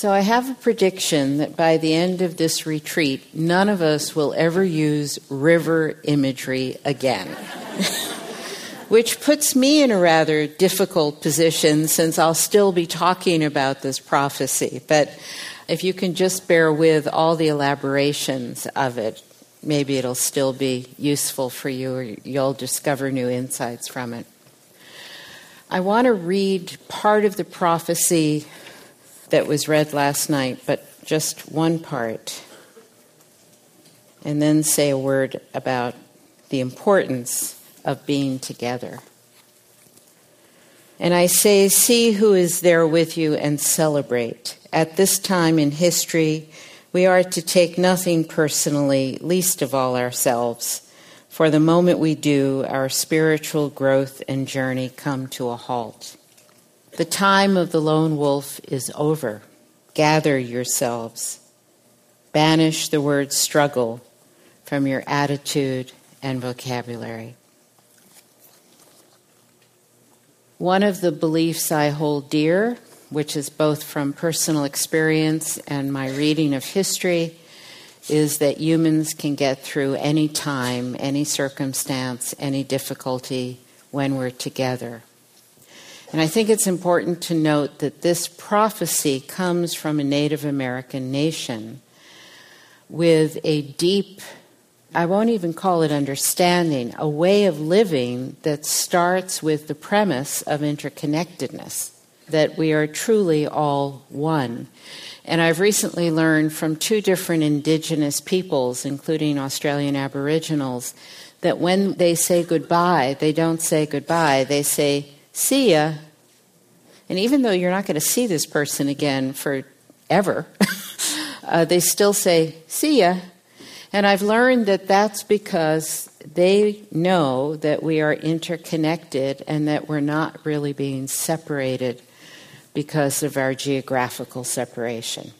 So I have a prediction that by the end of this retreat, none of us will ever use river imagery again. Which puts me in a rather difficult position since I'll still be talking about this prophecy. But if you can just bear with all the elaborations of it, maybe it'll still be useful for you or you'll discover new insights from it. I want to read part of the prophecy that was read last night, but just one part, and then say a word about the importance of being together. And I say, See who is there with you and celebrate. At this time in history, we are to take nothing personally, least of all ourselves. For the moment we do, our spiritual growth and journey come to a halt. The time of the lone wolf is over. Gather yourselves. Banish the word struggle from your attitude and vocabulary. One of the beliefs I hold dear, which is both from personal experience and my reading of history, is that humans can get through any time, any circumstance, any difficulty when we're together. And I think it's important to note that this prophecy comes from a Native American nation with a deep, I won't even call it understanding, a way of living that starts with the premise of interconnectedness, that we are truly all one. And I've recently learned from two different indigenous peoples, including Australian Aboriginals, that when they say goodbye, they don't say goodbye, they say see ya. And even though you're not going to see this person again forever, uh, they still say see ya. And I've learned that that's because they know that we are interconnected and that we're not really being separated because of our geographical separation.